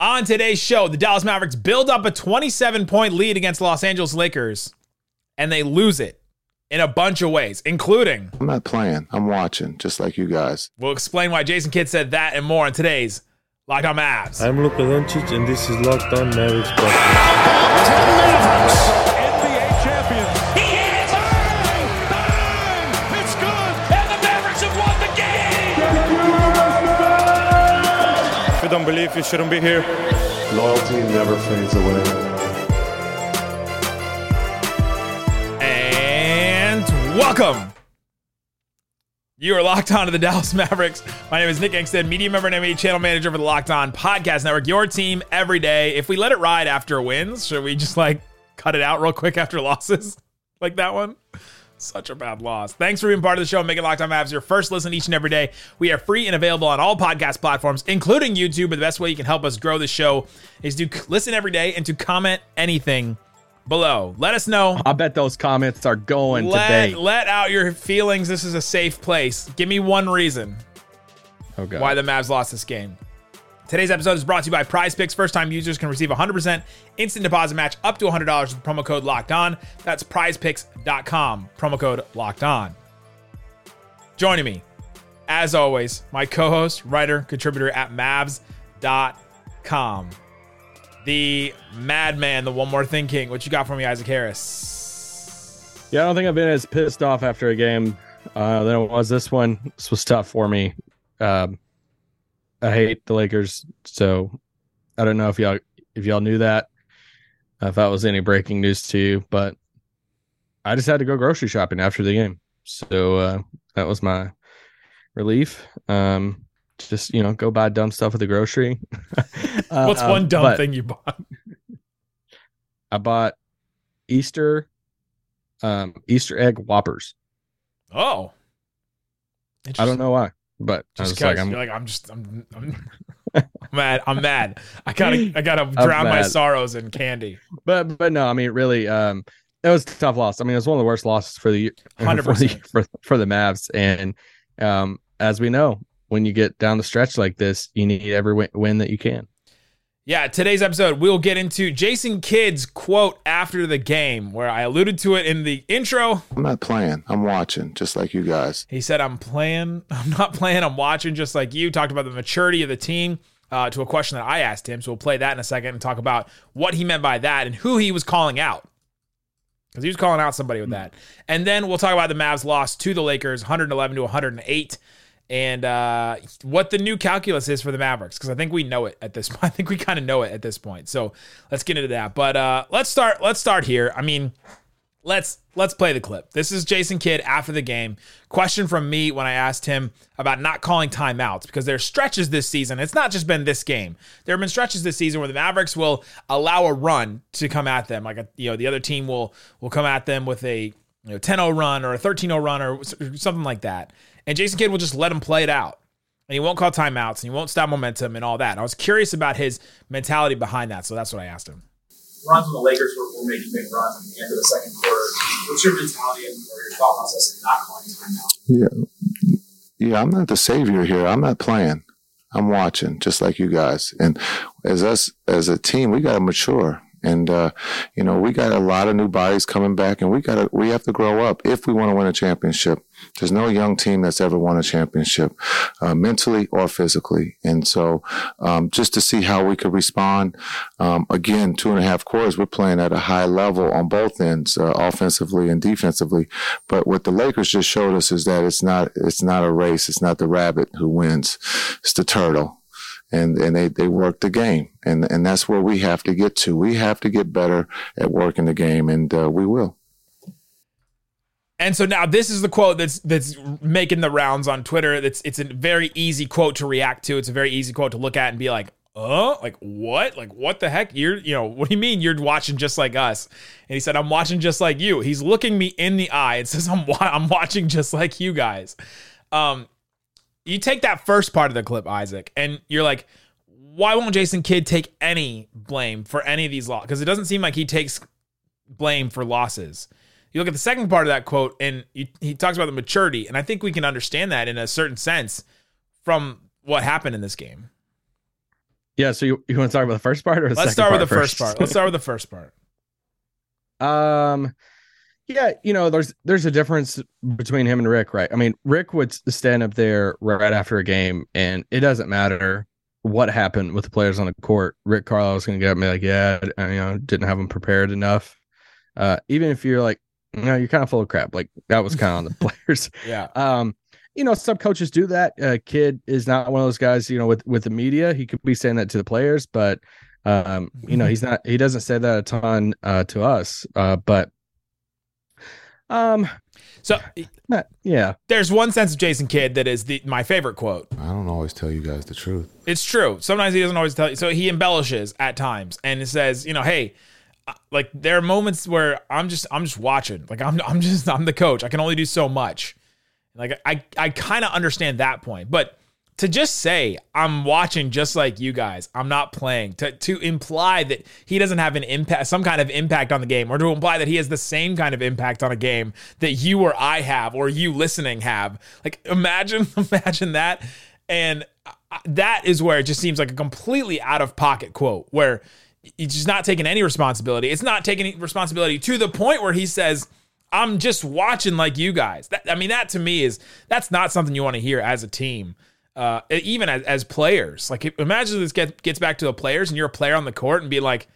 On today's show, the Dallas Mavericks build up a 27 point lead against Los Angeles Lakers and they lose it in a bunch of ways, including. I'm not playing, I'm watching, just like you guys. We'll explain why Jason Kidd said that and more on today's Locked On Mavs. I'm Luka Doncic, and this is Locked On Mavericks. NBA you don't believe, you shouldn't be here. Loyalty never fades away. And welcome. You are locked on to the Dallas Mavericks. My name is Nick Angstadt, media member and NBA channel manager for the Locked On Podcast Network. Your team every day. If we let it ride after wins, should we just like cut it out real quick after losses like that one? Such a bad loss. Thanks for being part of the show and making Locked On Mavs your first listen each and every day. We are free and available on all podcast platforms, including YouTube. But the best way you can help us grow the show is to listen every day and to comment anything below. Let us know. I bet those comments are going Let, today. let out your feelings. This is a safe place. Give me one reason Oh, why the Mavs lost this game. Today's episode is brought to you by Prize Picks. First time users can receive 100% instant deposit match up to $100 with promo code locked on. That's prizepicks.com, promo code locked on. Joining me, as always, my co host, writer, contributor at Mavs.com, the madman, the one more thing king. What you got for me, Isaac Harris? Yeah, I don't think I've been as pissed off after a game uh, than it was this one. This was tough for me. Um, I hate the Lakers, so I don't know if y'all if y'all knew that, if that was any breaking news to you, but I just had to go grocery shopping after the game, so uh, that was my relief. Um, just you know, go buy dumb stuff at the grocery. What's Um, one dumb but thing you bought? I bought Easter, um, Easter egg Whoppers. Oh. I don't know why, but Just like, I'm, like, I'm just, I'm, I'm, mad. I'm mad. I gotta, I gotta drown my sorrows in candy. but but no, I mean, really, um, it was a tough loss. I mean, it was one of the worst losses for the the, 100%. for, for the Mavs. And um, as we know, when you get down the stretch like this, you need every win, win that you can. Yeah, today's episode, we'll get into Jason Kidd's quote after the game, where I alluded to it in the intro. I'm not playing, I'm watching, just like you guys. He said, I'm playing, I'm not playing, I'm watching just like you. Talked about the maturity of the team uh, to a question that I asked him. So we'll play that in a second and talk about what he meant by that and who he was calling out. Because he was calling out somebody with that. And then we'll talk about the Mavs loss to the Lakers, 111 to 108, and uh, what the new calculus is for the Mavericks. Because I think we know it at this point. I think we kind of know it at this point. So let's get into that. But uh, let's start. Let's start here. I mean, let's let's play the clip. This is Jason Kidd after the game. Question from me when I asked him about not calling timeouts because there's stretches this season. It's not just been this game. There have been stretches this season where the Mavericks will allow a run to come at them. Like a, you know, the other team will will come at them with a you know 10-0 run or a 13-0 run or something like that. And Jason Kidd will just let him play it out. And he won't call timeouts and he won't stop momentum and all that. And I was curious about his mentality behind that. So that's what I asked him. runs when the Lakers were, were making big runs at the end of the second quarter. What's your mentality and or your thought process in not calling timeout? Yeah. Yeah, I'm not the savior here. I'm not playing. I'm watching, just like you guys. And as us as a team, we gotta mature. And uh, you know, we got a lot of new bodies coming back and we gotta we have to grow up if we want to win a championship. There's no young team that's ever won a championship, uh, mentally or physically. And so um, just to see how we could respond. Um, again, two and a half quarters, we're playing at a high level on both ends, uh, offensively and defensively. But what the Lakers just showed us is that it's not it's not a race. It's not the rabbit who wins. It's the turtle. And and they, they work the game. And and that's where we have to get to. We have to get better at working the game and uh, we will. And so now this is the quote that's that's making the rounds on Twitter. That's it's a very easy quote to react to. It's a very easy quote to look at and be like, "Uh, like what? Like what the heck? You're, you know, what do you mean you're watching just like us?" And he said, "I'm watching just like you." He's looking me in the eye. It says, "I'm wa- I'm watching just like you guys." Um, you take that first part of the clip, Isaac, and you're like, "Why won't Jason Kidd take any blame for any of these losses?" Because it doesn't seem like he takes blame for losses. You look at the second part of that quote, and he, he talks about the maturity, and I think we can understand that in a certain sense from what happened in this game. Yeah, so you, you want to talk about the first part or the Let's start with the first part. Let's start with the first part. Um, yeah, you know, there's there's a difference between him and Rick, right? I mean, Rick would stand up there right after a game, and it doesn't matter what happened with the players on the court. Rick Carlisle was going to get up and be like, "Yeah, I, you know, didn't have them prepared enough." Uh, even if you're like, "No, you're kind of full of crap," like that was kind of on the players. Yeah. Um, you know, some coaches do that. Uh, Kidd is not one of those guys. You know, with with the media, he could be saying that to the players, but um, you know, he's not. He doesn't say that a ton uh, to us. Uh, but um, So not- yeah, there's one sense of Jason Kidd that is the my favorite quote. I don't always tell you guys the truth. It's true. Sometimes he doesn't always tell you. So he embellishes at times and it says, you know, hey, uh, like there are moments where I'm just I'm just watching. Like I'm I'm just I'm the coach. I can only do so much. Like I I kind of understand that point, but to just say I'm watching just like you guys, I'm not playing to to imply that he doesn't have an impact, some kind of impact on the game, or to imply that he has the same kind of impact on a game that you or I have, or you listening have. Like imagine imagine that, and that is where it just seems like a completely out of pocket quote where he's just not taking any responsibility. It's not taking responsibility to the point where he says. I'm just watching like you guys. That, I mean, that to me is that's not something you want to hear as a team uh, even as, as players. Like, imagine this get, gets back to the players, and you're a player on the court, and be like,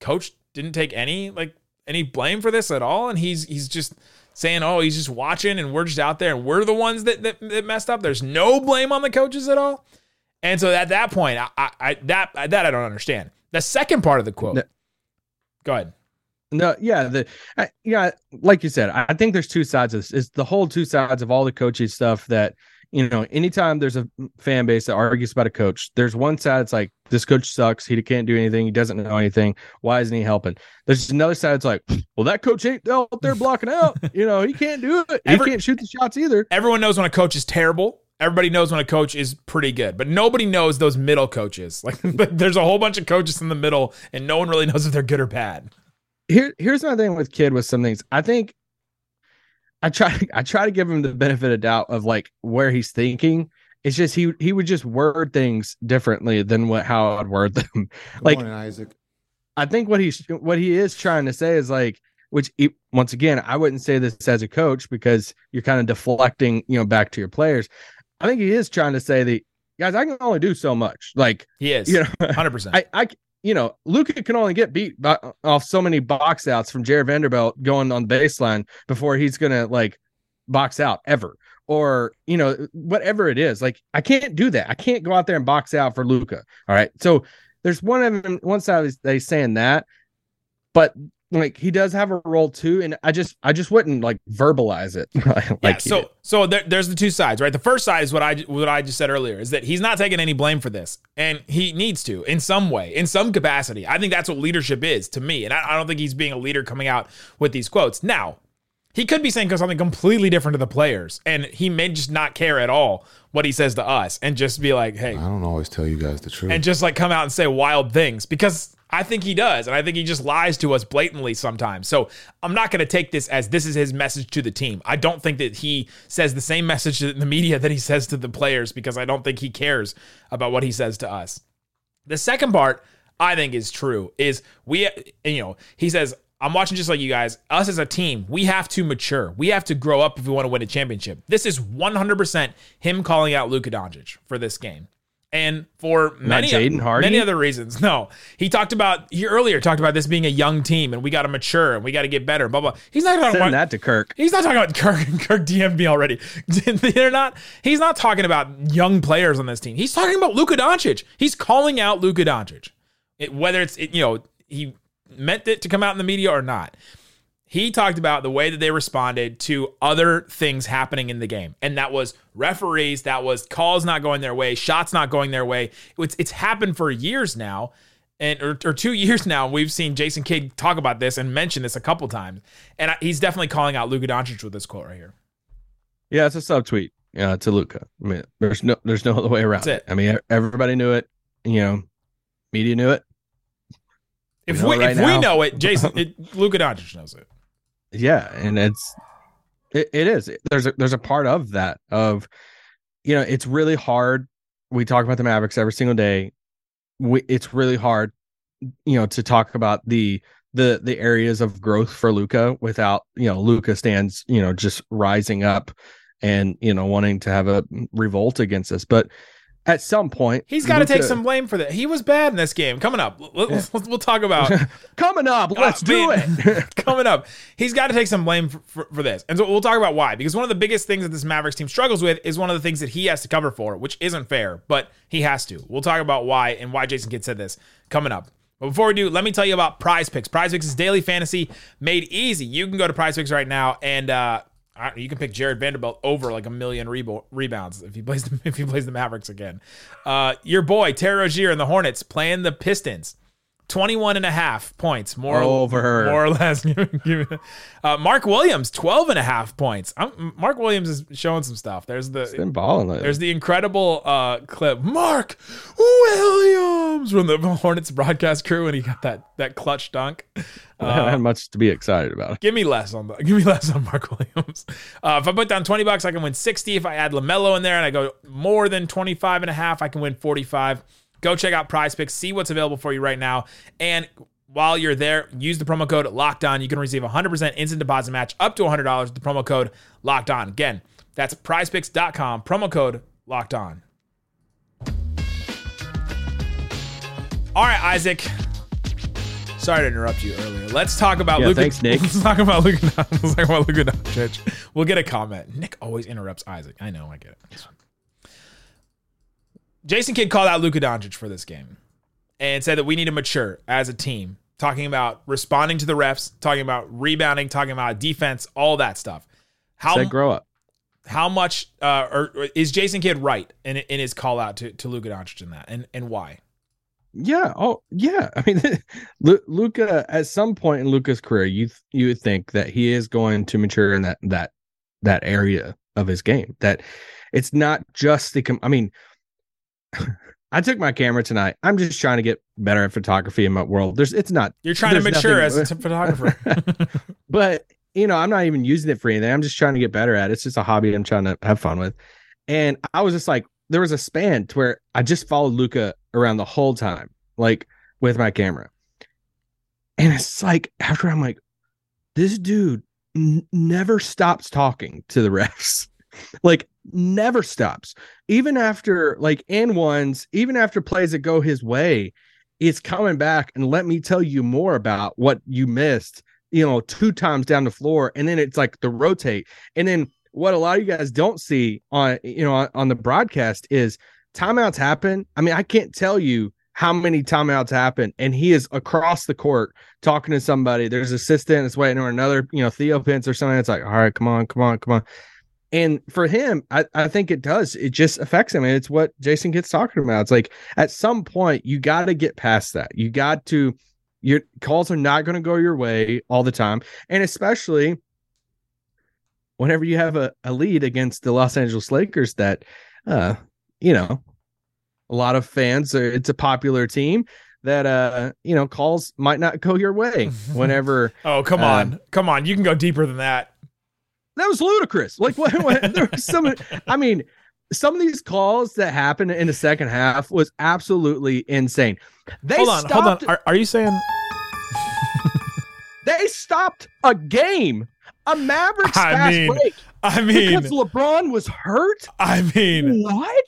"Coach didn't take any like any blame for this at all," and he's he's just saying, "Oh, he's just watching, and we're just out there, and we're the ones that that, that messed up." There's no blame on the coaches at all, and so at that point, I, I, I that that I don't understand. The second part of the quote. No. Go ahead. no, yeah, the I, yeah, like you said, I think there's two sides of this. It's the whole two sides of all the coaching stuff that you know. Anytime there's a fan base that argues about a coach, there's one side it's like this coach sucks. He can't do anything. He doesn't know anything. Why isn't he helping? There's another side. It's like, well, that coach ain't out there blocking out. You know, he can't do it. He can't shoot the shots either. everyone knows when a coach is terrible. Everybody knows when a coach is pretty good, but nobody knows those middle coaches. Like, there's a whole bunch of coaches in the middle, and no one really knows if they're good or bad. here here's my thing with Kidd with some things i think i try i try to give him the benefit of doubt of like where he's thinking. It's just he he would just word things differently than what how i'd word them. Good Like- morning, Isaac. i think what he's what he is trying to say is like which he, once again i wouldn't say this as a coach because you're kind of deflecting you know back to your players. I think he is trying to say that guys i can only do so much. Like He is, you know hundred percent. I, I, you know, Luka can only get beat by, off so many box outs from Jarred Vanderbilt going on baseline before he's gonna like box out ever, or you know, whatever it is. Like I can't do that. I can't go out there and box out for Luka. All right, so there's one of them. One side they saying that, but like he does have a role too, and I just I just wouldn't like verbalize it. like yeah. So, so there, there's the two sides, right? The first side is what I what I just said earlier is that he's not taking any blame for this, and he needs to in some way, in some capacity. I think that's what leadership is to me, and I, I don't think he's being a leader coming out with these quotes. Now, he could be saying something completely different to the players, and he may just not care at all what he says to us, and just be like, "Hey, I don't always tell you guys the truth. and just like come out and say wild things because I think he does. And I think he just lies to us blatantly sometimes. So I'm not going to take this as this is his message to the team. I don't think that he says the same message to the media that he says to the players because I don't think he cares about what he says to us. The second part I think is true is we, you know, he says, I'm watching just like you guys. Us as a team, we have to mature. We have to grow up if we want to win a championship. This is 100% him calling out Luka Doncic for this game. And for many, many other reasons. No, he talked about, he earlier talked about this being a young team and we got to mature and we got to get better, blah, blah. He's not talking about that to Kirk. He's not talking about Kirk. Kirk DM'd me already. They're not. He's not talking about young players on this team. He's talking about Luka Doncic. He's calling out Luka Doncic, it, whether it's it, you know he meant it to come out in the media or not. He talked about the way that they responded to other things happening in the game, and that was referees, that was calls not going their way, shots not going their way. It's it's happened for years now and or, or two years now, we've seen Jason Kidd talk about this and mention this a couple times, and I, he's definitely calling out Luka Doncic with this quote right here. Yeah, it's a subtweet uh, to Luka. I mean, there's no there's no other way around That's it. I mean, everybody knew it. You know, media knew it. If know we right if we know it, Jason it, Luka Doncic knows it. Yeah, and it's it, it is. There's a there's a part of that of you know it's really hard. We talk about the Mavericks every single day. we, it's really hard, you know, to talk about the the the areas of growth for Luka without you know Luka stands you know just rising up and you know wanting to have a revolt against us, but at some point He's got to take some blame for that. He was bad in this game. Coming up, let's, let's- we'll talk about coming up. Let's Uh, do man, it. coming up, he's got to take some blame for, for, for this. And so we'll talk about why. Because one of the biggest things that this Mavericks team struggles with is one of the things that he has to cover for, which isn't fair, but he has to. We'll talk about why and why Jason Kidd said this coming up. But before we do, let me tell you about Prize Picks. Prize Picks is daily fantasy made easy. You can go to Prize Picks right now and uh, you can pick Jarred Vanderbilt over like a million rebo- rebounds if he plays the, if he plays the Mavericks again. Uh, your boy Terry Rozier and the Hornets playing the Pistons. 21 and a half points more Over. more or less uh, mark williams 12 and a half points I'm, mark williams is showing some stuff there's the Been balling lately. there's the incredible uh, clip mark williams from the hornets broadcast crew and he got that that clutch dunk I haven't had much to be excited about. Give me less on the, give me less on Mark Williams. Uh, if I put down 20 bucks, I can win 60. If I add LaMelo in there and I go more than 25 and a half, I can win 45. Go check out Prize Picks, see what's available for you right now. And while you're there, use the promo code locked on. You can receive 100% instant deposit match up to $100 with the promo code locked on. Again, that's prizepicks.com, promo code locked on. All right, Isaac. Sorry to interrupt you earlier. Let's talk about Yeah, Luka. thanks, Nick. Let's talk about Luka. Let's talk about Luka Doncic. We'll get a comment. Nick always interrupts Isaac. I know. I get it. Jason Kidd called out Luka Doncic for this game and said that we need to mature as a team. Talking about responding to the refs, talking about rebounding, talking about defense, all that stuff. How Said grow up. how much uh, or, or is Jason Kidd right in in his call out to to Luka Doncic in that, and and why? Yeah. Oh, yeah. I mean, Lu- Luka. At some point in Luka's career, you th- you would think that he is going to mature in that that that area of his game. That it's not just the. Com- I mean, I took my camera tonight. I'm just trying to get better at photography in my world. There's. It's not. You're trying to mature nothing- as a photographer. but you know, I'm not even using it for anything. I'm just trying to get better at it. It's just a hobby I'm trying to have fun with. And I was just like, there was a span to where I just followed Luka around the whole time, like with my camera. And it's like after I'm like, this dude n- never stops talking to the refs. like never stops. Even after like in ones, even after plays that go his way, it's coming back and let me tell you more about what you missed you know, two times down the floor, and then it's like the rotate. And then what a lot of you guys don't see on you know on, on the broadcast is timeouts happen. I mean, I can't tell you how many timeouts happen, and he is across the court talking to somebody. There's assistant that's waiting or another, you know, Theo Pinson or something. It's like, all right, come on, come on, come on. And for him, I, I think it does. It just affects him. And it's what Jason gets talking about. It's like at some point, you got to get past that. You got to your calls are not going to go your way all the time and especially whenever you have a, a lead against the los angeles lakers that uh you know a lot of fans are it's a popular team that uh you know calls might not go your way whenever oh come Uh, on, come on! You can go deeper than that. That was ludicrous like what, what there was some i mean some of these calls that happened in the second half was absolutely insane they hold on, stopped, hold on. Are, are you saying? They stopped a game, a Mavericks I fast mean, break I mean, because LeBron was hurt. I mean, What?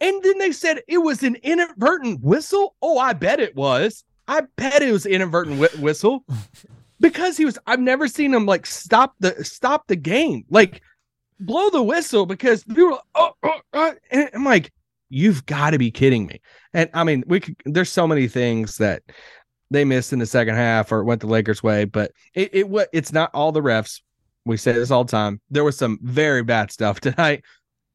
And then they said it was an inadvertent whistle. Oh, I bet it was. I bet it was inadvertent whi- whistle because he was. I've never seen him like stop the stop the game, like blow the whistle because we were. Oh, oh, oh, and I'm like, you've got to be kidding me. And I mean, we could. There's so many things that they missed in the second half or went the Lakers' way, but it it it's not all the refs. We say this all the time. There was some very bad stuff tonight,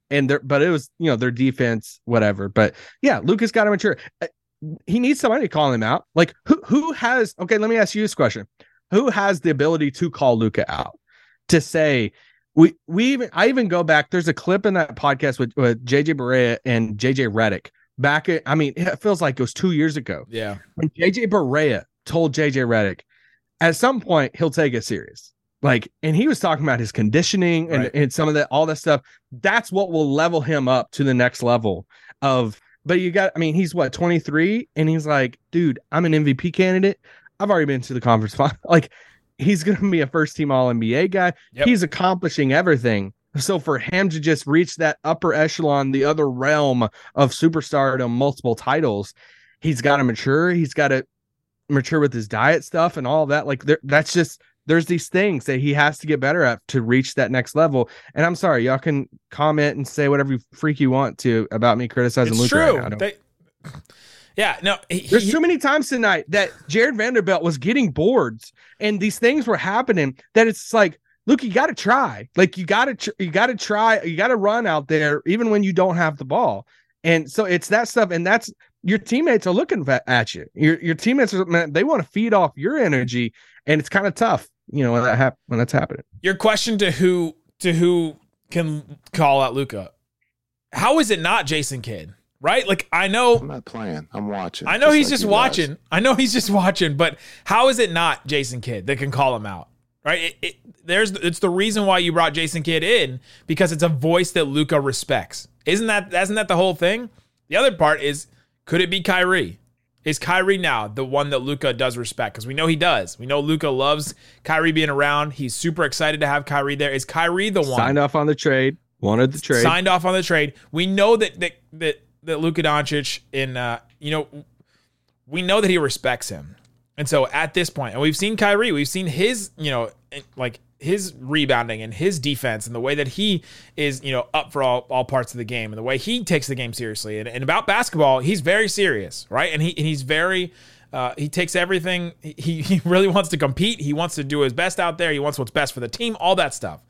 and there, but it was you know their defense, whatever. But yeah, Luka's got to mature. Uh, He needs somebody to call him out. Like who who has? Okay, let me ask you this question: Who has the ability to call Luka out to say? We we even I even go back. There's a clip in that podcast with, with JJ Barea and JJ Redick back. At, I mean, it feels like it was two years ago yeah. when JJ Barea told JJ Redick, at some point he'll take it serious. Like, and he was talking about his conditioning and, Right. and some of that, all that stuff. That's what will level him up to the next level of but you got, I mean, he's what, 23? And he's like, dude, I'm an MVP candidate. I've already been to the conference final. Like, he's going to be a first team All NBA guy. Yep. He's accomplishing everything. So for him to just reach that upper echelon, the other realm of superstardom, multiple titles, he's got to mature. He's got to mature with his diet stuff and all that. Like, there, that's just, there's these things that he has to get better at to reach that next level. And I'm sorry, y'all can comment and say whatever freak you want to about me criticizing It's Luka true. right now. They- yeah, no, he, There's too many times tonight that Jarred Vanderbilt was getting boards and these things were happening that it's like, look, you got to try. Like you got to, tr- you got to try. You got to run out there even when you don't have the ball. And so it's that stuff, and that's your teammates are looking at you. Your your teammates are man, they want to feed off your energy, and it's kind of tough, you know, when that hap- when that's happening. your question to who to who can call out Luka? How is it not Jason Kidd? Right? Like I know I'm not playing. I'm watching. I know he's like just you guys. watching. I know he's just watching, but how is it not Jason Kidd that can call him out? Right? It, it, there's it's the reason why you brought Jason Kidd in because it's a voice that Luka respects. Isn't that isn't that the whole thing? The other part is could it be Kyrie? Is Kyrie now the one that Luka does respect? Because we know he does. We know Luka loves Kyrie being around. He's super excited to have Kyrie there. Is Kyrie the one? Signed off on the trade, wanted the trade. signed off on the trade. We know that that that that Luka Doncic in uh you know we know that he respects him. And so at this point, and we've seen Kyrie, we've seen his, you know, like his rebounding and his defense and the way that he is, you know, up for all, all parts of the game and the way he takes the game seriously. And, and about basketball, he's very serious, right? And he and he's very uh, he takes everything. He he really wants to compete. He wants to do his best out there. He wants what's best for the team. All that stuff.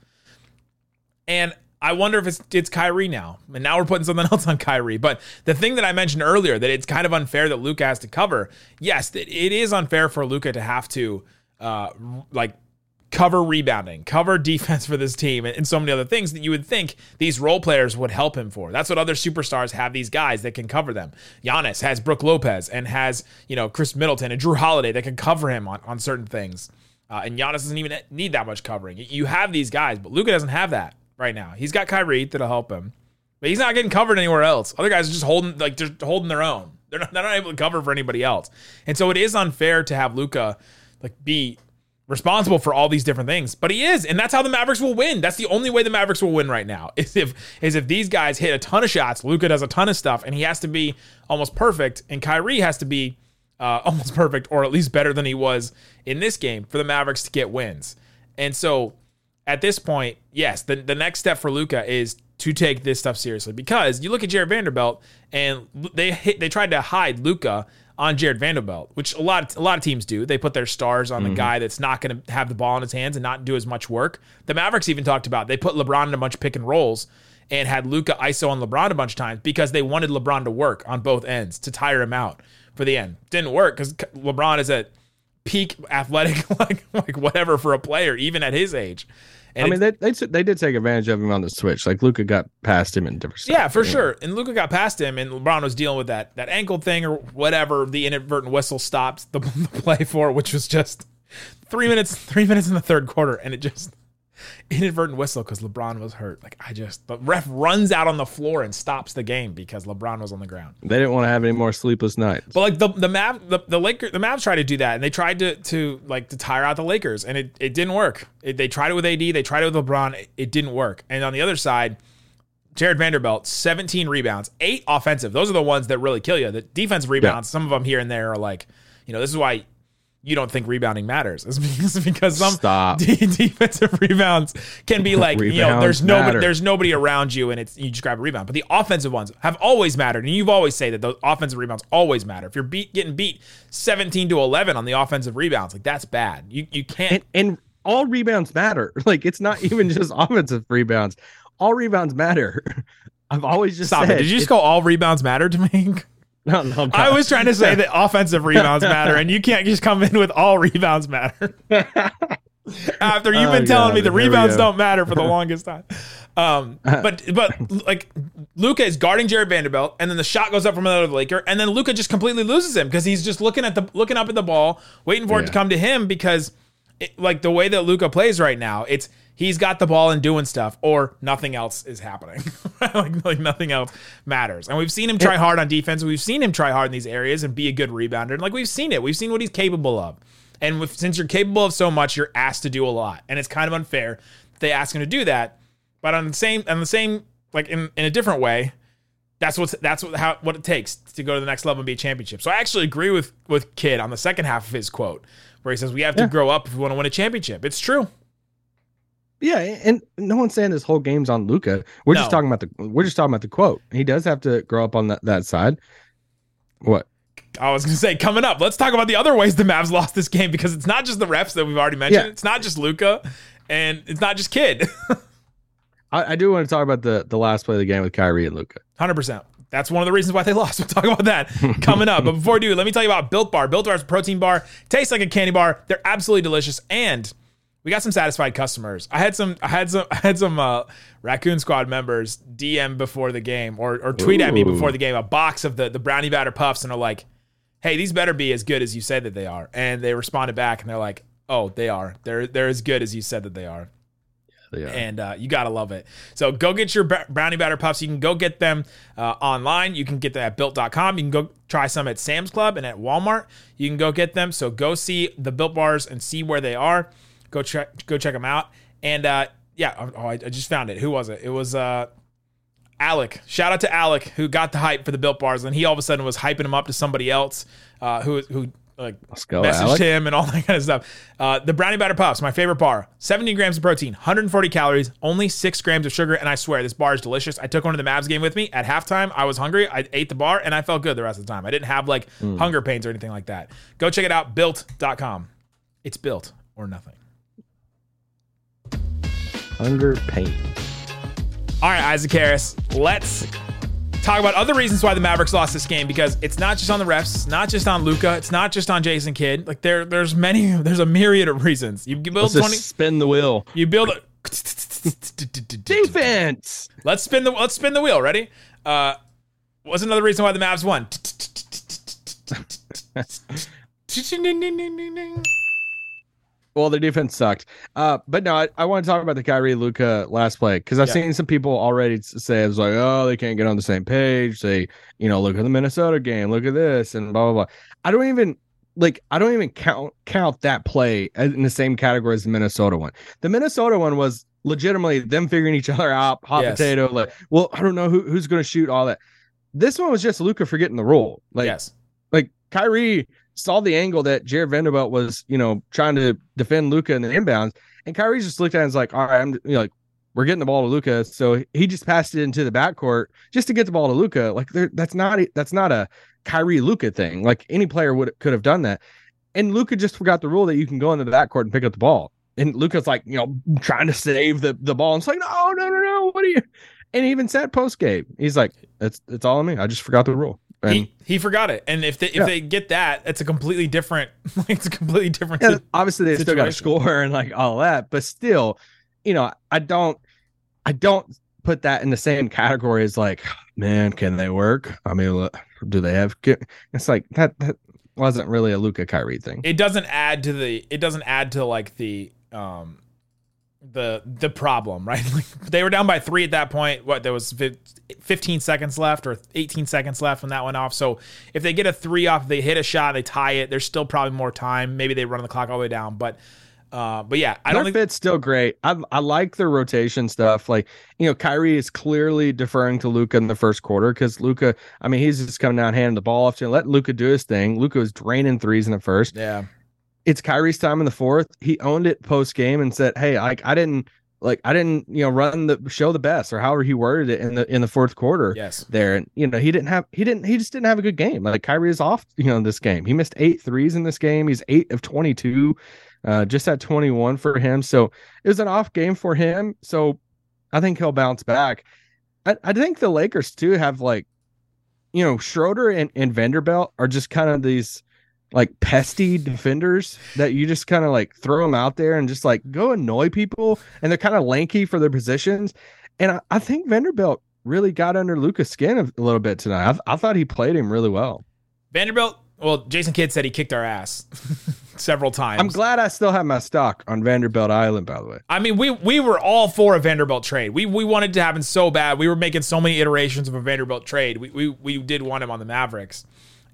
And I wonder if it's it's Kyrie now. And now we're putting something else on Kyrie. But the thing that I mentioned earlier, that it's kind of unfair that Luka has to cover. Yes, it, is unfair for Luka to have to uh like cover rebounding, cover defense for this team, and, and so many other things that you would think these role players would help him for. That's what other superstars have these guys that can cover them. Giannis has Brook Lopez and has, you know, Khris Middleton and Jrue Holiday that can cover him on, on certain things. Uh, and Giannis doesn't even need that much covering. You have these guys, but Luka doesn't have that right now. He's got Kyrie that'll help him, but he's not getting covered anywhere else. Other guys are just holding like just holding their own. They're not, they're not able to cover for anybody else, and so it is unfair to have Luka like be responsible for all these different things. But he is, and that's how the Mavericks will win. That's the only way the Mavericks will win right now is if is if these guys hit a ton of shots. Luka does a ton of stuff, and he has to be almost perfect, and Kyrie has to be uh, almost perfect, or at least better than he was in this game for the Mavericks to get wins. And so at this point, yes, the, the next step for Luka is to take this stuff seriously because you look at Jarred Vanderbilt and they hit, they tried to hide Luka on Jarred Vanderbilt, which a lot of, a lot of teams do. They put their stars on the mm-hmm. guy that's not going to have the ball in his hands and not do as much work. The Mavericks even talked about they put LeBron in a bunch of pick and rolls and had Luka ISO on LeBron a bunch of times because they wanted LeBron to work on both ends to tire him out for the end. Didn't work because LeBron is at peak athletic like like whatever for a player even at his age. And I mean, they, they they did take advantage of him on the switch. Like Luka got past him in different. yeah, stuff, for you know. sure. And Luka got past him, and LeBron was dealing with that that ankle thing or whatever. The inadvertent whistle stopped the, the play for, which was just three minutes. Three minutes in the third quarter, and it just inadvertent whistle because LeBron was hurt. Like I just the ref runs out on the floor and stops the game because LeBron was on the ground. They didn't want to have any more sleepless nights. But like the the Mav the, the Lakers the Mavs tried to do that and they tried to to like to tire out the Lakers and it, it didn't work. It, they tried it with AD, they tried it with LeBron, it, it didn't work. And on the other side, Jarred Vanderbilt, 17 rebounds, eight offensive. Those are the ones that really kill you. The defensive rebounds, some of them here and there are like, you know, this is why you don't think rebounding matters. It's because, because some de- defensive rebounds can be like, you know, there's nobody matter. there's nobody around you and it's you just grab a rebound. But the offensive ones have always mattered. And you've always say that those offensive rebounds always matter. If you're beat getting beat 17 to 11 on the offensive rebounds, like that's bad. You you can't and, and all rebounds matter. Like it's not even just offensive rebounds. All rebounds matter. I've always just stop said, it. Did you just go all rebounds matter to me? No, no, I was trying to say that offensive rebounds matter, and you can't just come in with all rebounds matter. After you've Oh, been telling God. me the rebounds don't matter for the longest time. Um, but but like Luka is guarding Jarred Vanderbilt, and then the shot goes up from another Laker, and then Luka just completely loses him because he's just looking at the looking up at the ball, waiting for it to come to him because it, like the way that Luka plays right now, it's he's got the ball and doing stuff, or nothing else is happening. like, like nothing else matters. And we've seen him try hard on defense. We've seen him try hard in these areas and be a good rebounder. And like we've seen it. We've seen what he's capable of. And with, since you're capable of so much, you're asked to do a lot. And it's kind of unfair that they ask him to do that. But on the same on the same like in, in a different way, that's what's that's what how what it takes to go to the next level and be a championship. So I actually agree with with Kidd on the second half of his quote where he says we have to grow up if we want to win a championship. It's true. Yeah, and no one's saying this whole game's on Luka. We're just talking about the we're just talking about the quote. He does have to grow up on that, that side. What? I was going to say coming up, let's talk about the other ways the Mavs lost this game because it's not just the refs that we've already mentioned. Yeah. It's not just Luka and it's not just Kidd. I, I do want to talk about the the last play of the game with Kyrie and Luka. 100%. That's one of the reasons why they lost. We'll talk about that coming up. But before we do, let me tell you about Built Bar. Built Bar is a protein bar. Tastes like a candy bar. They're absolutely delicious. And we got some satisfied customers. I had some I had some I had some uh, Raccoon Squad members DM before the game or, or tweet at me before the game a box of the, the brownie batter puffs and are like, hey, these better be as good as you say that they are. And they responded back and they're like, oh, they are. They're they're as good as you said that they are. And uh, you gotta love it. So go get your brownie batter puffs. You can go get them uh, online. You can get them at built.com. You can go try some at Sam's Club and at Walmart. You can go get them. So go see the built bars and see where they are. Go check go check them out. And uh, yeah, oh, I, I just found it. Who was it? It was uh, Alec. Shout out to Alec who got the hype for the built bars, and he all of a sudden was hyping them up to somebody else uh, who who like Let's go, messaged Alec. him and all that kind of stuff. Uh, the brownie batter puffs, my favorite bar. 70 grams of protein, 140 calories, only six grams of sugar, and I swear this bar is delicious. I took one to the Mavs game with me at halftime. I was hungry. I ate the bar and I felt good the rest of the time. I didn't have like Hmm. hunger pains or anything like that. Go check it out, built.com. It's built or nothing. Hunger pain. All right, Isaac Harris, let's talk about other reasons why the Mavericks lost this game because it's not just on the refs, not just on Luka, it's not just on Jason Kidd. Like there, there's many, there's a myriad of reasons. You build Let's just 20, spin the wheel. you build a Defense. Let's spin the let's spin the wheel. Ready? Uh, what's another reason why the Mavs won? Well, their defense sucked. Uh, but no, I, I want to talk about the Kyrie Luka last play because I've Yeah. seen some people already say it was like, oh, they can't get on the same page. They, you know, look at the Minnesota game, look at this, and blah blah blah. I don't even like. I don't even count count that play in the same category as the Minnesota one. The Minnesota one was legitimately them figuring each other out, hot Yes. potato. Like, well, I don't know who, who's going to shoot all that. This one was just Luka forgetting the rule. Like, yes, like Kyrie saw the angle that Jarred Vanderbilt was, you know, trying to defend Luka in the inbounds, and Kyrie just looked at it and was like, "All right, I'm you know, like, we're getting the ball to Luka." So he just passed it into the backcourt just to get the ball to Luka. Like, that's not a, that's not a Kyrie Luka thing. Like any player would could have done that, and Luka just forgot the rule that you can go into the backcourt and pick up the ball. And Luka's like, you know, trying to save the the ball. And it's like, no, no, no, no. What are you? And he even said post game, he's like, "It's it's all on me. I just forgot the rule." And he, he forgot it. And if they if Yeah. they get that, it's a completely different. it's a completely different. Yeah, obviously they still got to score and like all that, but still, you know, I don't, I don't put that in the same category as like, man, can they work? I mean, do they have? It's like that. That wasn't really a Luka Kyrie thing. it doesn't add to the. It doesn't add to like the um the the problem, right? Like they were down by three at that point. What there was 15 seconds left or 18 seconds left when that went off. So if they get a three off, they hit a shot, they tie it. There's still probably more time. Maybe they run the clock all the way down, but. Uh, but yeah, I Their don't think it's still great. I I like the rotation stuff. Like you know, Kyrie is clearly deferring to Luka in the first quarter because Luka. I mean, he's just coming down handing the ball off to him. Let Luka do his thing. Luka was draining threes in the first. yeah. It's Kyrie's time in the fourth. He owned it post game and said, "Hey, like I didn't like I didn't you know run the show the best or however he worded it in the in the fourth quarter Yes. there, and you know he didn't have he didn't he just didn't have a good game. Like Kyrie is off you know this game. He missed eight threes in this game. He's eight of twenty two, uh, just at twenty one for him. So it was an off game for him. So I think he'll bounce back. I, I think the Lakers too have like, you know, Schroeder and, and Vanderbilt are just kind of these like pesty defenders that you just kind of like throw them out there and just like go annoy people. And they're kind of lanky for their positions. And I, I think Vanderbilt really got under Luka's skin a, a little bit tonight. I, I thought he played him really well. Vanderbilt. Well, Jason Kidd said he kicked our ass. several times. I'm glad I still have my stock on Vanderbilt Island, by the way. I mean, we we were all for a Vanderbilt trade. We we wanted to happen so bad. We were making so many iterations of a Vanderbilt trade. We we, we did want him on the Mavericks.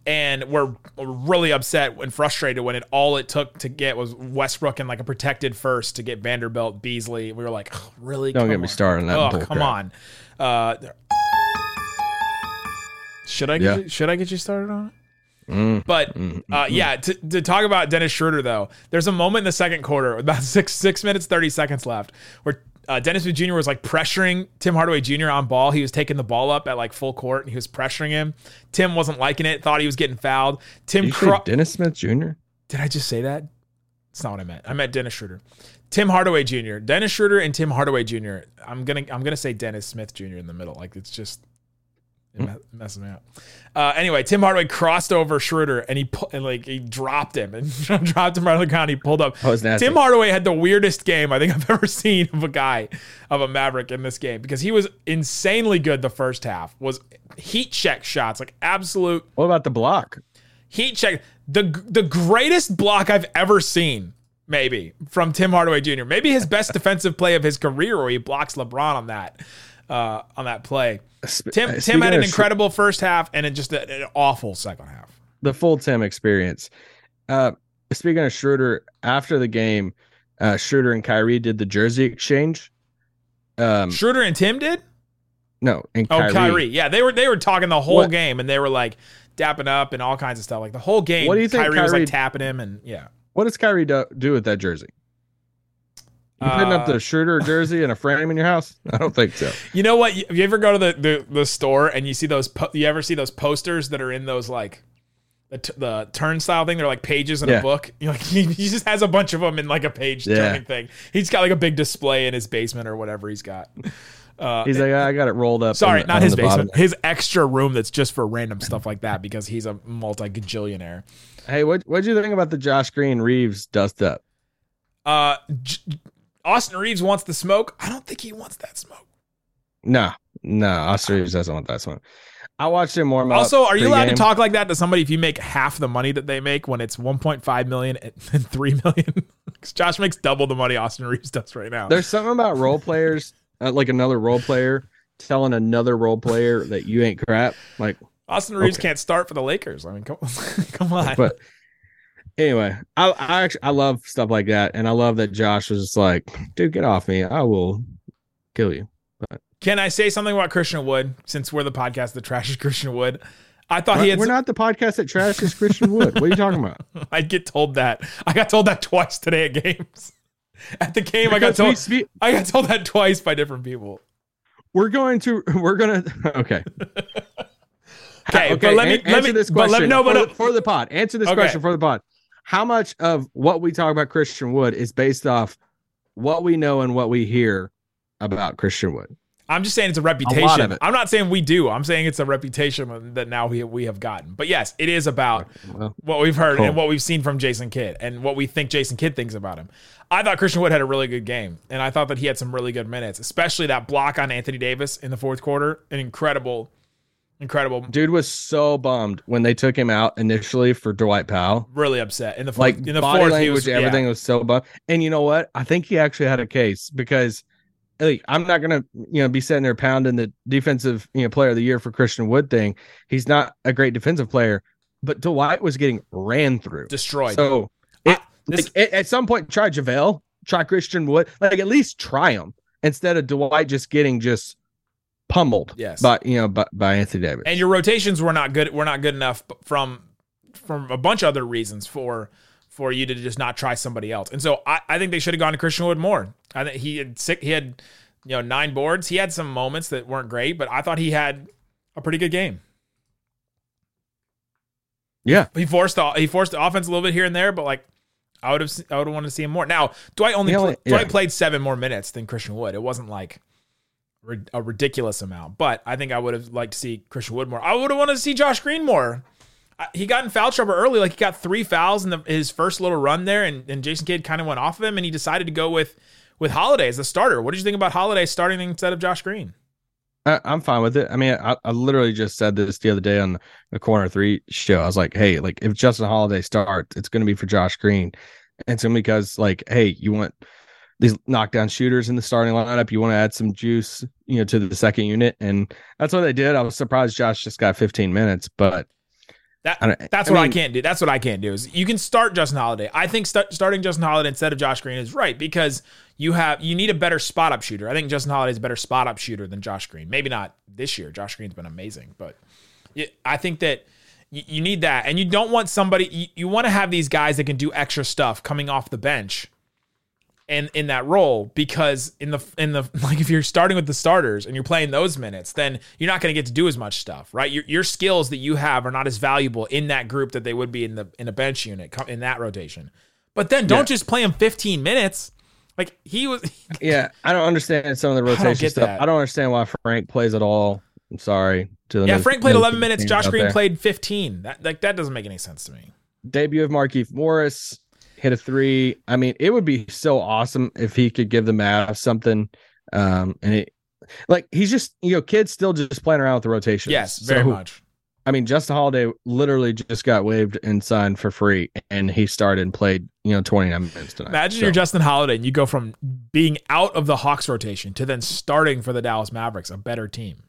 And we're really upset and frustrated when it all it took to get was Westbrook and like a protected first to get Vanderbilt Beasley. We were like, really? Don't Come get me started on that Oh, come crap. on. Uh, should I get Yeah. you, should I get you started on it? Mm. But uh, yeah, to, to talk about Dennis Schroeder though, there's a moment in the second quarter, about six six minutes thirty seconds left, where uh, Dennis Smith Jr. was like pressuring Tim Hardaway Jr. on ball. He was taking the ball up at like full court and he was pressuring him. Tim wasn't liking it, thought he was getting fouled. Tim, Did you say cro- Dennis Smith Jr. did I just say that? That's not what I meant. I meant Dennis Schroeder. Tim Hardaway Jr. Dennis Schroeder and Tim Hardaway Jr. I'm gonna I'm gonna say Dennis Smith Jr. in the middle. Like it's just it me- messes me up. Uh, anyway, Tim Hardaway crossed over Schroeder and he pu- and like he dropped him and dropped him right on the ground. He pulled up. Nasty. Tim Hardaway had the weirdest game I think I've ever seen of a guy of a Maverick in this game because he was insanely good the first half. Was heat check shots like absolute What about the block? heat check the the greatest block I've ever seen. Maybe from Tim Hardaway Jr. Maybe his best defensive play of his career, where he blocks LeBron on that uh, on that play. Tim uh, Tim had an of incredible first half and then just a- an awful second half. the full Tim experience. Uh, speaking of Schroeder, after the game, uh, Schroeder and Kyrie did the jersey exchange. Um, Schroeder and Tim did. no, and Oh, Kyrie. Kyrie. Yeah, they were they were talking the whole What- game and they were like dapping up and all kinds of stuff. Like the whole game. What do you think Kyrie, was like tapping him and yeah. What does Kyrie do, do with that jersey? You putting up Uh, the Schroeder jersey in a frame in your house? I don't think so. You know what? You, you ever go to the, the, the store and you see those? Po- you ever see those posters that are in those like the, t- the turnstile thing? They're like pages in a book. You like he, he just has a bunch of them in like a page Yeah. turning thing. He's got like a big display in his basement or whatever he's got. Uh, He's like, I got it rolled up. sorry, on- not his the bottom." basement. His extra room that's just for random stuff like that because he's a multi gajillionaire. Hey, what what'd you think about the Josh Green Reaves dust up? Uh, J- Austin Reaves wants the smoke. I don't think he wants that smoke. No, no, Austin Reaves doesn't want that smoke. I watched him warm up. Also, are you allowed to talk like that to somebody if you make half the money that they make when it's 1.5 million and and 3 million? 'Cause Josh makes double the money Austin Reaves does right now. There's something about role players, uh, like another role player telling another role player that you ain't crap. Like, Austin Reaves okay. can't start for the Lakers. I mean, come, come on. but anyway, I I actually I love stuff like that, and I love that Josh was just like, dude, get off me, I will kill you. Can I say something about Christian Wood since we're the podcast that trashes Christian Wood? I thought he We're, had. we're not the podcast that trashes Christian Wood. What are you talking about? I get told that. I got told that twice today at games. At the game, I got told. I got told that twice by different people. we're going to we're gonna okay. Okay, but let me- an- let me- this but let- question no, but for, no. the, for the pod. Answer this Okay. question for the pod. How much of what we talk about Christian Wood is based off what we know and what we hear about Christian Wood? I'm just saying it's a reputation. of it. I'm not saying we do. I'm saying it's a reputation that now we we have gotten. But yes, it is about Well, what we've heard Cool. and what we've seen from Jason Kidd and what we think Jason Kidd thinks about him. I thought Christian Wood had a really good game, and I thought that he had some really good minutes, especially that block on Anthony Davis in the fourth quarter. An incredible, incredible. dude was so bummed when they took him out initially for Dwight Powell. Really upset in the fourth, Like in the body fourth. language, was, yeah. everything was so bummed. And you know what? I think he actually had a case because like, I'm not gonna you know be sitting there pounding the defensive you know player of the year for Christian Wood thing. He's not a great defensive player, but Dwight was getting ran through. destroyed. So I- it, this- like, at, at some point, try JaVale, try Christian Wood, like at least try him instead of Dwight just getting just pummeled. Yes. but you know by, by Anthony Davis. and your rotations were not good were not good enough from from a bunch of other reasons for for you to just not try somebody else. And so I, I think they should have gone to Christian Wood more. I think he had six, he had you know nine boards. He had some moments that weren't great, but I thought he had a pretty good game. yeah, He forced the he forced the offense a little bit here and there, but like I would have I would have wanted to see him more. Now Dwight only, only- pla- Dwight played seven more minutes than Christian Wood. It wasn't like a ridiculous amount, but I think I would have liked to see Christian Wood more. I would have wanted to see Josh Green more. He got in foul trouble early, like he got three fouls in the, his first little run there, and, and Jason Kidd kind of went off of him, and he decided to go with with Holiday as the starter. What did you think about Holiday starting instead of Josh Green? I, I'm fine with it. I mean, I, I literally just said this the other day on the corner three show. I was like, hey, like if Justin Holiday starts, it's going to be for Josh Green. And so because like, hey, you want these knockdown shooters in the starting lineup, you want to add some juice, you know, to the second unit, and that's what they did. I was surprised Josh just got 15 minutes, but that, that's I what I can't do. That's what I can't do. Is you can start Justin Holiday. I think st- starting Justin Holiday instead of Josh Green is right because you have you need a better spot up shooter. I think Justin Holiday is a better spot up shooter than Josh Green. Maybe not this year. Josh Green's been amazing, but I think that you, you need that, and you don't want somebody. You, you want to have these guys that can do extra stuff coming off the bench and in that role because in the in the like if you're starting with the starters and you're playing those minutes then you're not going to get to do as much stuff right your, your skills that you have are not as valuable in that group that they would be in the in a bench unit in that rotation but then don't Yeah. just play him 15 minutes like he was yeah, I don't understand some of the rotation get stuff. that. I don't understand why Frank plays at all. I'm sorry to the yeah no- frank played no 11 minutes josh green there. played 15 that like that doesn't make any sense to me debut of Markieff Morris hit a three. I mean, it would be so awesome if he could give the Mavs something. Um, and it, like he's just you know, Kidd's still just playing around with the rotation. yes very much I mean, Justin Holiday literally just got waived and signed for free, and he started and played you know 29 minutes tonight. imagine So, you're justin holiday and you go from being out of the hawks rotation to then starting for the dallas mavericks a better team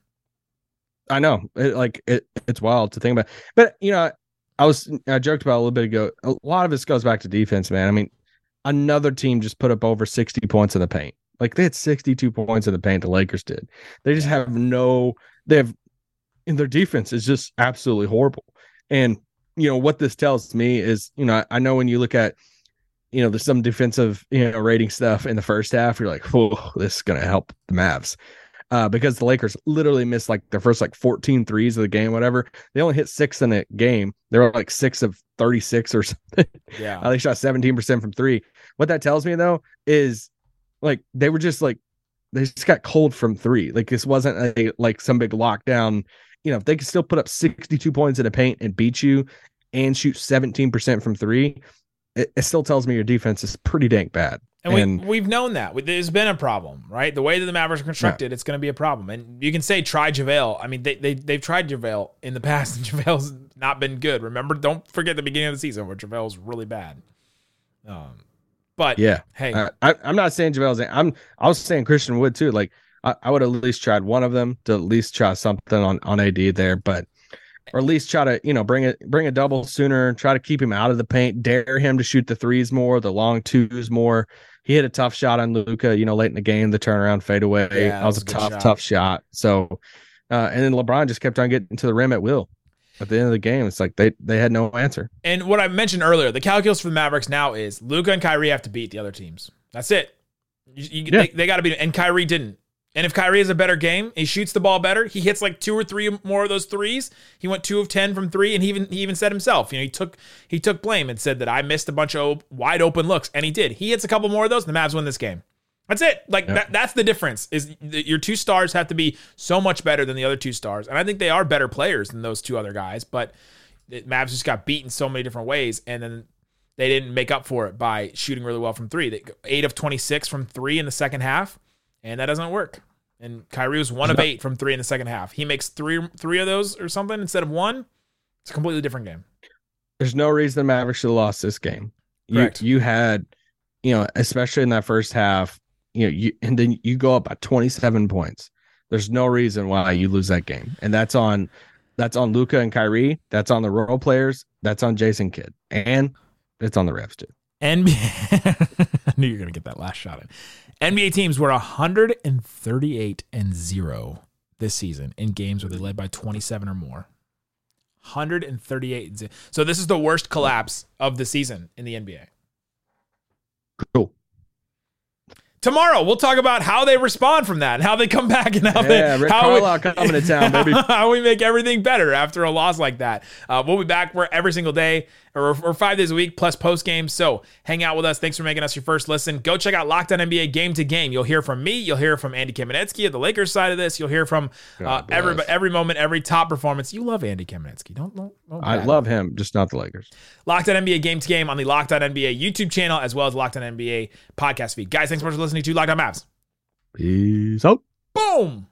I know, it, like it, it's wild to think about. But you know, I was I joked about a little bit ago. A lot of this goes back to defense, man. I mean, another team just put up over 60 points in the paint. Like they had 62 points in the paint. The Lakers did. They just have no. They have, in their defense is just absolutely horrible. And you know what this tells me is, you know, I, I know when you look at, you know, there's some defensive, you know, rating stuff in the first half. You're like, oh, this is gonna help the Mavs uh, because the Lakers literally missed like their first like 14 threes of the game, whatever. They only hit six in a game. They were like six of 36 or something. yeah Uh, they shot 17% from three. What that tells me though is like they were just like they just got cold from three. Like this wasn't a like some big lockdown. You know, if they could still put up 62 points in a paint and beat you and shoot 17% from three, it, it still tells me your defense is pretty dang bad. And, And- we, we've known that. There's been a problem, right? The way that the Mavericks are constructed, it's going to be a problem. And you can say try JaVale. I mean, they, they, they've tried JaVale in the past, and JaVale's not been good. Remember, don't forget the beginning of the season where JaVale was really bad. Um, but Yeah. hey, I, I'm not saying JaVale's. I'm. I was saying Christian Wood too. Like I, I would at least tried one of them to at least try something on on AD there, but or at least try to you know bring it bring a double sooner. Try to keep him out of the paint. Dare him to shoot the threes more, the long twos more. He hit a tough shot on Luka. You know, late in the game, the turnaround fadeaway. Yeah, that that was was a a tough shot. tough shot. So, uh, and then LeBron just kept on getting to the rim at will. At the end of the game, it's like they they had no answer. and what I mentioned earlier, the calculus for the Mavericks now is Luka and Kyrie have to beat the other teams. That's it. You, you- Yeah. They, they got to beat, and Kyrie didn't. And if Kyrie has a better game, he shoots the ball better. He hits like two or three more of those threes. He went two of ten from three, and he even he even said himself, you know, he took he took blame and said that I missed a bunch of wide open looks, and he did. He hits a couple more of those, and the Mavs win this game. That's it. Like that, that's the difference. Is your two stars have to be so much better than the other two stars, and I think they are better players than those two other guys. But the Mavs just got beaten so many different ways, and then they didn't make up for it by shooting really well from three. They eight of twenty six from three in the second half, and that doesn't work. And Kyrie was one of eight from three in the second half. He makes three three of those or something instead of one. It's a completely different game. there's no reason the Mavericks should have lost this game. You you had, you know, especially in that first half, you know, you and then you go up by 27 points. There's no reason why you lose that game. And that's on that's on Luka and Kyrie, that's on the role players, that's on Jason Kidd, and it's on the refs too. NBA. I knew you were gonna get that last shot in. NBA teams were 138 and zero this season in games where they led by 27 or more. 138. So this is the worst collapse of the season in the NBA. Cool. Tomorrow we'll talk about how they respond from that and how they come back and how Yeah, they Rick how Carlisle coming to town, baby. how we make everything better after a loss like that. Uh, we'll be back where every single day or, or five days a week plus post game. So hang out with us. Thanks for making us your first listen. Go check out Locked On NBA game to game. You'll hear from me. You'll hear from Andy Kamenetsky at the Lakers side of this. You'll hear from uh, every every moment, every top performance. You love Andy Kamenetsky. Don't, don't, don't I love him, just not the Lakers. Locked On NBA game to game on the Locked On NBA YouTube channel as well as Locked On NBA podcast feed. Guys, thanks so much for listening to Locked On Mavs. Peace out. Boom.